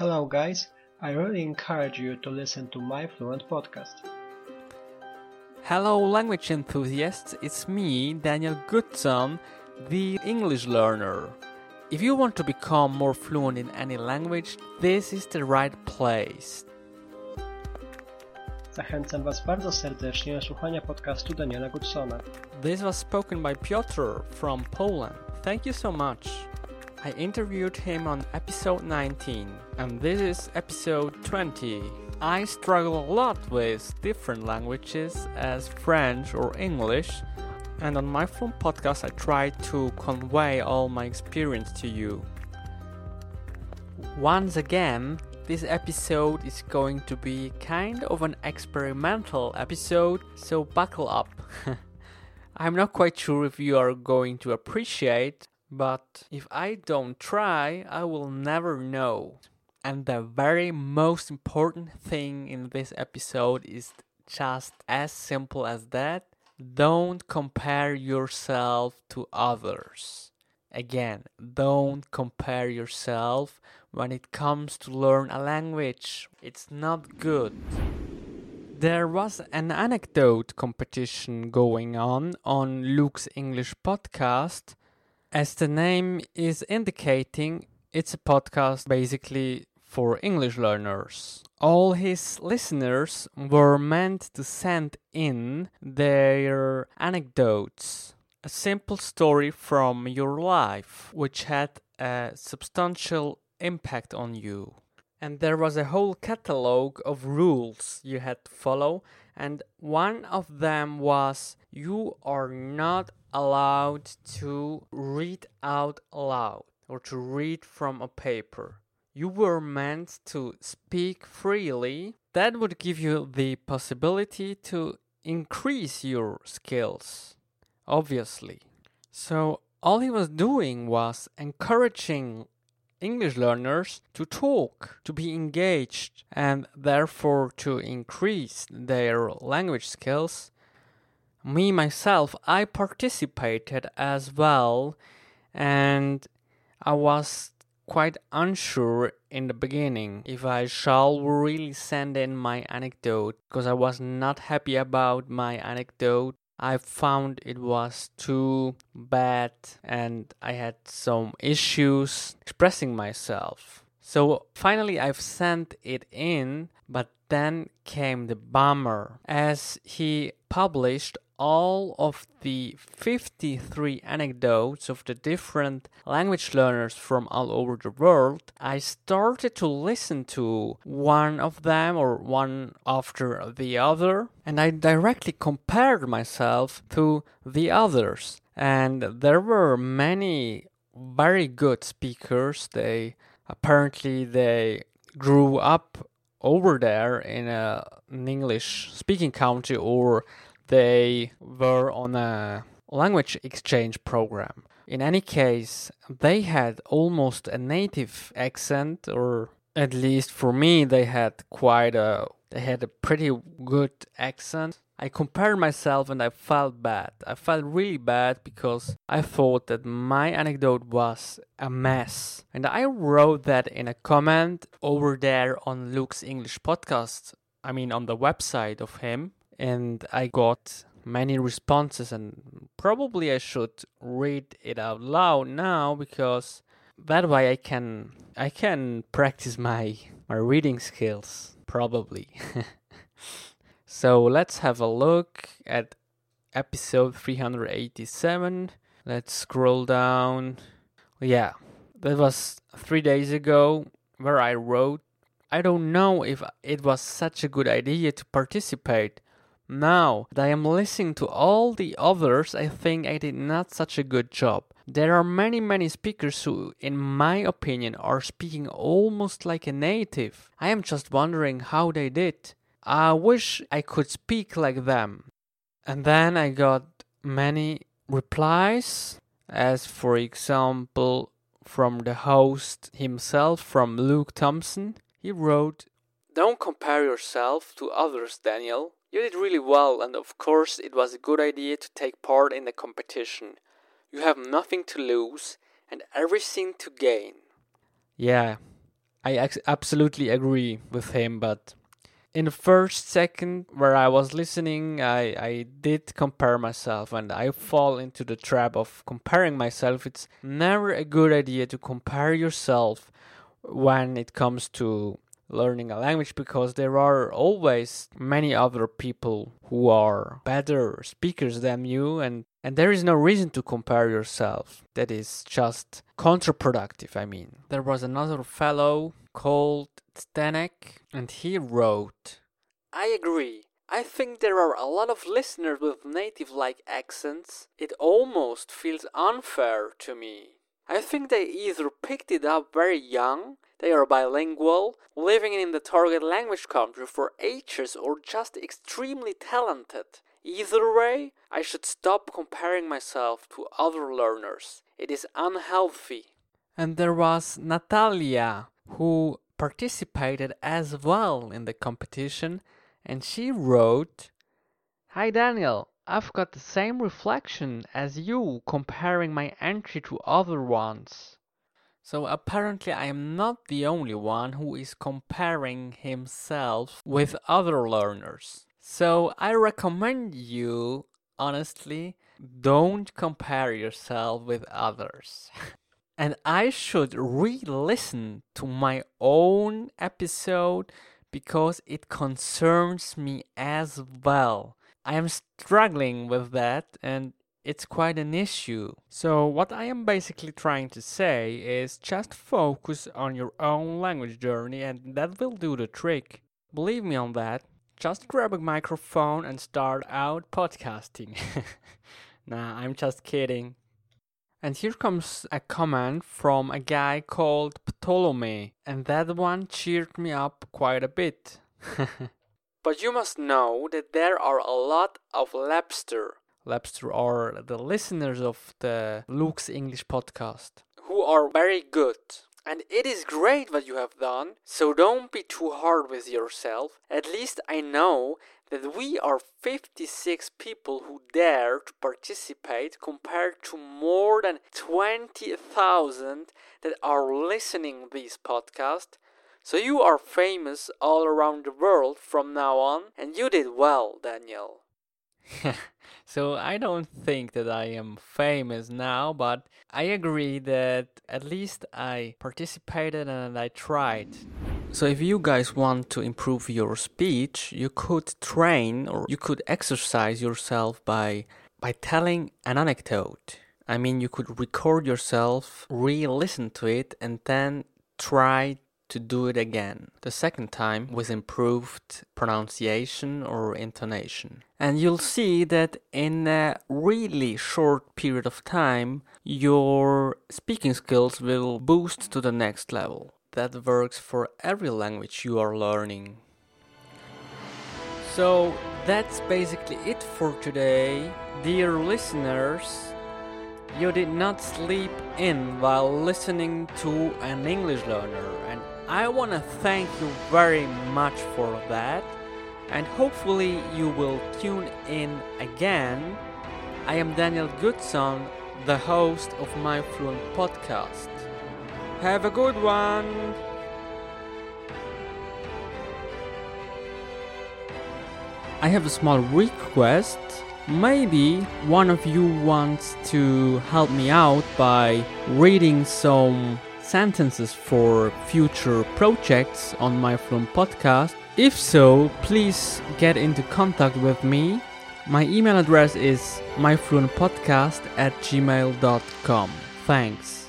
Hello, guys. I really encourage you to listen to my Fluent podcast. Hello, language enthusiasts. It's me, Daniel Goodson, the English learner. If you want to become more fluent in any language, this is the right place. Zachęcam Was bardzo serdecznie do słuchania podcastu Daniela Goodsona. This was spoken by Piotr from Poland. Thank you so much. I interviewed him on episode 19, and this is episode 20. I struggle a lot with different languages as French or English, and on my Fluent podcast, I try to convey all my experience to you. Once again, this episode is going to be kind of an experimental episode, so buckle up. I'm not quite sure if you are going to appreciate but if I don't try, I will never know. And the very most important thing in this episode is just as simple as that. Don't compare yourself to others. Again, don't compare yourself when it comes to learn a language. It's not good. There was an anecdote competition going on on Luke's English podcast as the name is indicating, it's a podcast basically for English learners. All his listeners were meant to send in their anecdotes, a simple story from your life which had a substantial impact on you. And there was a whole catalogue of rules you had to follow, and one of them was you are not allowed to read out loud or to read from a paper. You were meant to speak freely. That would give you the possibility to increase your skills, obviously. So, all he was doing was encouraging English learners to talk, to be engaged, and therefore to increase their language skills me myself, I participated as well, and I was quite unsure in the beginning if I shall really send in my anecdote because I was not happy about my anecdote. I found it was too bad and I had some issues expressing myself. So finally, I've sent it in, but then came the bummer as he published all of the 53 anecdotes of the different language learners from all over the world, I started to listen to one of them or one after the other, and I directly compared myself to the others. And there were many very good speakers. They apparently they grew up over there in a, an English speaking country or they were on a language exchange program. In any case, they had almost a native accent, or at least for me, they had quite a they had a pretty good accent. I compared myself and I felt bad. I felt really bad because I thought that my anecdote was a mess. And I wrote that in a comment over there on Luke's English podcast. I mean, on the website of him and I got many responses and probably I should read it out loud now because that way I can I can practice my my reading skills probably. so let's have a look at episode 387. Let's scroll down. Yeah, that was 3 days ago where I wrote I don't know if it was such a good idea to participate now that I am listening to all the others, I think I did not such a good job. There are many, many speakers who, in my opinion, are speaking almost like a native. I am just wondering how they did. I wish I could speak like them. And then I got many replies, as for example, from the host himself, from Luke Thompson. He wrote, Don't compare yourself to others, Daniel. You did really well, and of course, it was a good idea to take part in the competition. You have nothing to lose and everything to gain. Yeah, I absolutely agree with him, but in the first second where I was listening, I, I did compare myself and I fall into the trap of comparing myself. It's never a good idea to compare yourself when it comes to learning a language because there are always many other people who are better speakers than you and and there is no reason to compare yourself that is just counterproductive i mean there was another fellow called Stanek and he wrote I agree I think there are a lot of listeners with native like accents. It almost feels unfair to me. I think they either picked it up very young they are bilingual, living in the target language country for ages, or just extremely talented. Either way, I should stop comparing myself to other learners. It is unhealthy. And there was Natalia, who participated as well in the competition, and she wrote Hi Daniel, I've got the same reflection as you comparing my entry to other ones. So apparently I am not the only one who is comparing himself with other learners. So I recommend you, honestly, don't compare yourself with others. and I should re listen to my own episode because it concerns me as well. I am struggling with that and it's quite an issue. So, what I am basically trying to say is just focus on your own language journey, and that will do the trick. Believe me on that. Just grab a microphone and start out podcasting. nah, I'm just kidding. And here comes a comment from a guy called Ptolemy, and that one cheered me up quite a bit. but you must know that there are a lot of LEPster LEPster are the listeners of the Luke's English podcast who are very good. And it is great what you have done, so don't be too hard with yourself. At least I know that we are 56 people who dare to participate compared to more than 20,000 that are listening this podcast. So you are famous all around the world from now on, and you did well, Daniel. so I don't think that I am famous now, but I agree that at least I participated and I tried. So if you guys want to improve your speech, you could train or you could exercise yourself by by telling an anecdote. I mean, you could record yourself, re-listen to it and then try to do it again, the second time with improved pronunciation or intonation. And you'll see that in a really short period of time, your speaking skills will boost to the next level. That works for every language you are learning. So that's basically it for today. Dear listeners, you did not sleep in while listening to an English learner, and I want to thank you very much for that, and hopefully, you will tune in again. I am Daniel Goodson, the host of My Fluent podcast. Have a good one! I have a small request. Maybe one of you wants to help me out by reading some sentences for future projects on my podcast? If so, please get into contact with me. My email address is myfluentpodcast at gmail.com. Thanks.